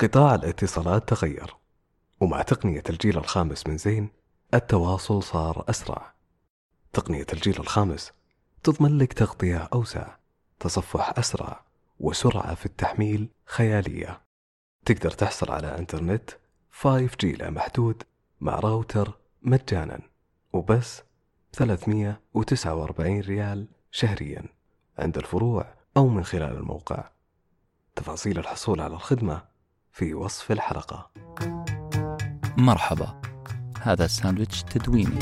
قطاع الاتصالات تغير ومع تقنية الجيل الخامس من زين التواصل صار أسرع. تقنية الجيل الخامس تضمن لك تغطية أوسع تصفح أسرع وسرعة في التحميل خيالية. تقدر تحصل على إنترنت 5G لا محدود مع راوتر مجانا وبس 349 ريال شهريا عند الفروع أو من خلال الموقع. تفاصيل الحصول على الخدمة في وصف الحلقة. مرحبا هذا ساندويتش تدويني.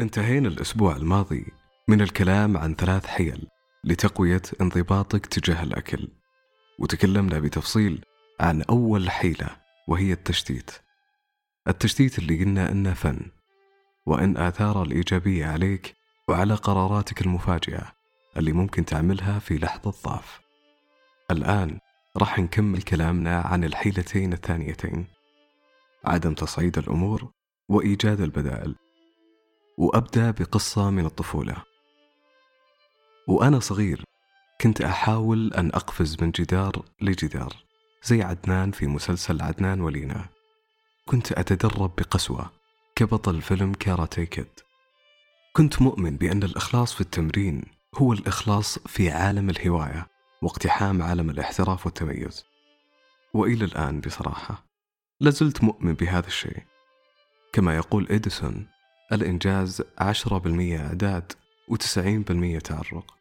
انتهينا الأسبوع الماضي من الكلام عن ثلاث حيل لتقوية انضباطك تجاه الأكل وتكلمنا بتفصيل عن أول حيلة وهي التشتيت. التشتيت اللي قلنا إنه فن وإن آثاره الإيجابية عليك وعلى قراراتك المفاجئة اللي ممكن تعملها في لحظة ضعف الآن راح نكمل كلامنا عن الحيلتين الثانيتين عدم تصعيد الأمور وإيجاد البدائل. وأبدأ بقصة من الطفولة. وأنا صغير كنت أحاول أن أقفز من جدار لجدار زي عدنان في مسلسل عدنان ولينا. كنت أتدرب بقسوة كبطل فيلم كاراتي كيد. كنت مؤمن بأن الإخلاص في التمرين هو الإخلاص في عالم الهواية واقتحام عالم الاحتراف والتميز. وإلى الآن بصراحة لازلت مؤمن بهذا الشيء. كما يقول إديسون الإنجاز 10% إعداد و90% تعرق.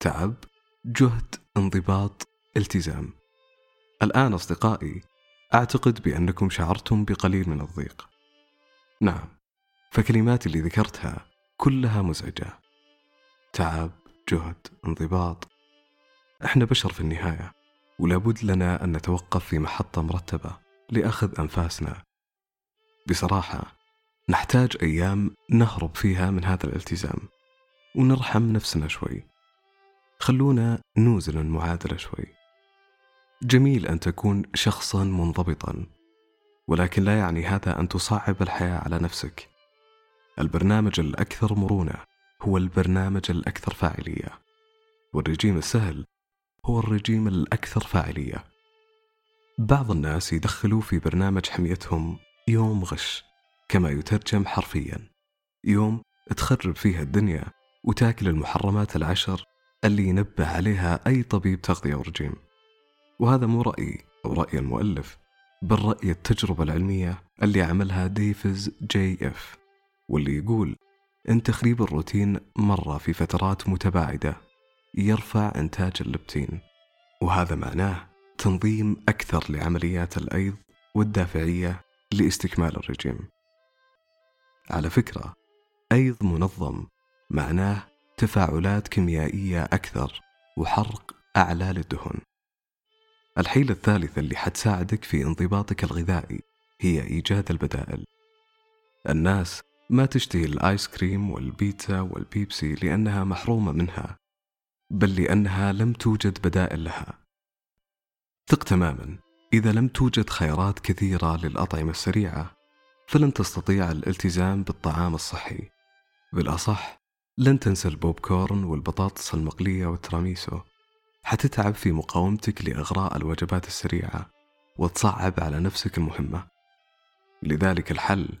تعب جهد انضباط التزام. الآن أصدقائي أعتقد بأنكم شعرتم بقليل من الضيق. نعم. فكلماتي اللي ذكرتها كلها مزعجة. تعب جهد انضباط. إحنا بشر في النهاية ولابد لنا أن نتوقف في محطة مرتبة لأخذ أنفاسنا. بصراحة نحتاج أيام نهرب فيها من هذا الالتزام ونرحم نفسنا شوي. خلونا نوزن المعادلة شوي. جميل أن تكون شخصا منضبطا ولكن لا يعني هذا أن تصعب الحياة على نفسك. البرنامج الأكثر مرونة هو البرنامج الأكثر فاعلية. والرجيم السهل هو الرجيم الأكثر فاعلية. بعض الناس يدخلوا في برنامج حميتهم يوم غش كما يترجم حرفيا. يوم تخرب فيها الدنيا وتاكل المحرمات العشر اللي ينبه عليها أي طبيب تغذية ورجيم. وهذا مو رأيي أو رأي المؤلف بل رأي التجربة العلمية اللي عملها ديفيز جي إف. واللي يقول إن تخريب الروتين مرة في فترات متباعدة يرفع إنتاج اللبتين وهذا معناه تنظيم أكثر لعمليات الأيض والدافعية لاستكمال الرجيم. على فكرة أيض منظم معناه تفاعلات كيميائية أكثر وحرق أعلى للدهن الحيلة الثالثة اللي حتساعدك في انضباطك الغذائي هي إيجاد البدائل. الناس ما تشتهي الآيس كريم والبيتزا والبيبسي لأنها محرومة منها بل لأنها لم توجد بدائل لها. ثق تماما. إذا لم توجد خيارات كثيرة للأطعمة السريعة فلن تستطيع الالتزام بالطعام الصحي. بالأصح لن تنسى البوب كورن والبطاطس المقلية والتراميسو. حتتعب في مقاومتك لإغراء الوجبات السريعة وتصعب على نفسك المهمة. لذلك الحل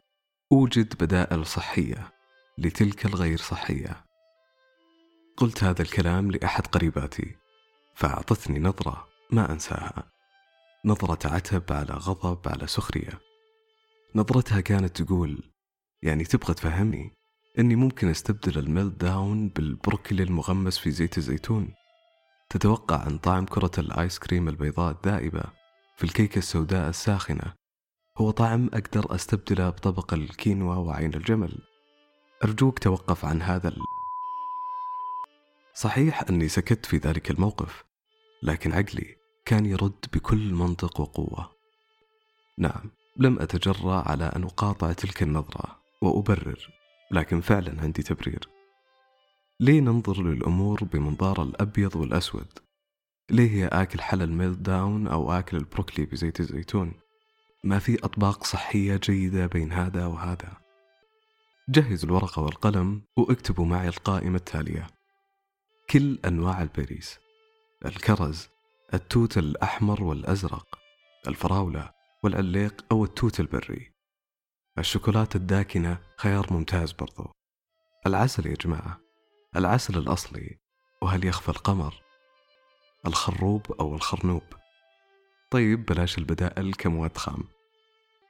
أوجد بدائل صحية لتلك الغير صحية. قلت هذا الكلام لأحد قريباتي فأعطتني نظرة ما أنساها. نظرة عتب على غضب على سخرية. نظرتها كانت تقول يعني تبغى تفهمني إني ممكن أستبدل ال meltdown بالبروكلي المغمس في زيت الزيتون؟ تتوقع أن طعم كرة الآيس كريم البيضاء الذائبة في الكيكة السوداء الساخنة هو طعم أقدر أستبدله بطبق الكينوا وعين الجمل. أرجوك توقف عن هذا ال... صحيح أني سكت في ذلك الموقف لكن عقلي كان يرد بكل منطق وقوة. نعم لم أتجرأ على أن أقاطع تلك النظرة وأبرر لكن فعلا عندي تبرير. ليه ننظر للأمور بمنظار الأبيض والأسود. ليه هي آكل حلا الميل داون أو آكل البروكلي بزيت الزيتون؟ ما في أطباق صحية جيدة بين هذا وهذا. جهز الورقة والقلم واكتبوا معي القائمة التالية. كل أنواع ال berries الكرز التوت الأحمر والأزرق الفراولة والعليق أو التوت البري. الشوكولاتة الداكنة خيار ممتاز برضو. العسل يا جماعة العسل الأصلي وهل يخفى القمر؟ الخروب أو الخرنوب. طيب بلاش البدائل كمواد خام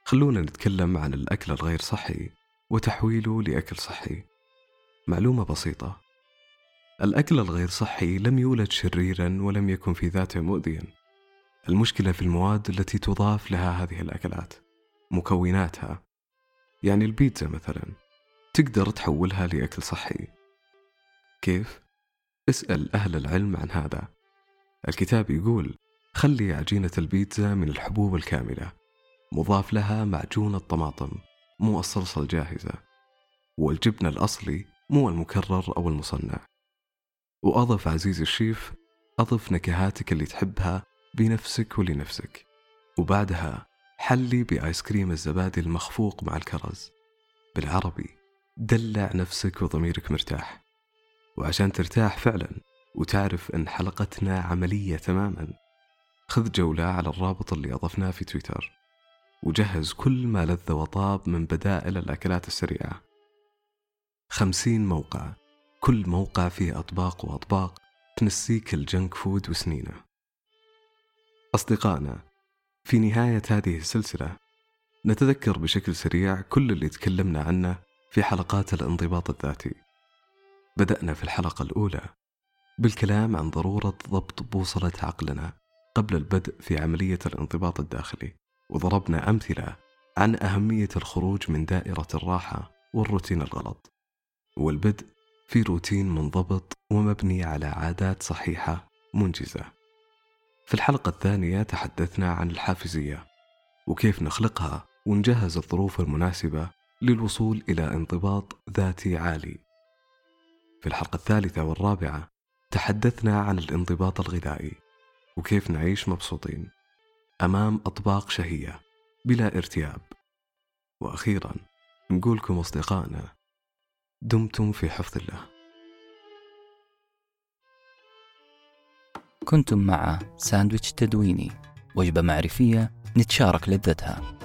خلونا نتكلم عن الأكل الغير صحي وتحويله لأكل صحي. معلومة بسيطة. الأكل الغير صحي لم يولد شريرا ولم يكن في ذاته مؤذيا. المشكلة في المواد التي تضاف لها هذه الأكلات مكوناتها. يعني البيتزا مثلا. تقدر تحولها لأكل صحي. كيف؟ اسأل أهل العلم عن هذا. الكتاب يقول خلي عجينة البيتزا من الحبوب الكاملة. مضاف لها معجون الطماطم مو الصلصة الجاهزة والجبن الأصلي مو المكرر أو المصنع. وأضف عزيزي الشيف أضف نكهاتك اللي تحبها بنفسك ولنفسك. وبعدها حلي بآيس كريم الزبادي المخفوق مع الكرز. بالعربي دلع نفسك وضميرك مرتاح. وعشان ترتاح فعلا وتعرف أن حلقتنا عملية تماما خذ جولة على الرابط اللي أضفناه في تويتر وجهز كل ما لذ وطاب من بدائل الأكلات السريعة. خمسين موقع كل موقع فيه أطباق وأطباق تنسيك الجنك فود وسنينه. أصدقائنا في نهاية هذه السلسلة نتذكر بشكل سريع كل اللي تكلمنا عنه في حلقات الانضباط الذاتي. بدأنا في الحلقة الأولى بالكلام عن ضرورة ضبط بوصلة عقلنا. قبل البدء في عملية الانضباط الداخلي وضربنا أمثلة عن أهمية الخروج من دائرة الراحة والروتين الغلط والبدء في روتين منضبط ومبني على عادات صحيحة منجزة. في الحلقة الثانية تحدثنا عن الحافزية وكيف نخلقها ونجهز الظروف المناسبة للوصول إلى انضباط ذاتي عالي. في الحلقة الثالثة والرابعة تحدثنا عن الانضباط الغذائي وكيف نعيش مبسوطين. أمام أطباق شهية بلا ارتياب. وأخيرا نقولكم أصدقائنا دمتم في حفظ الله. كنتم مع ساندويتش تدويني وجبة معرفية نتشارك لذتها.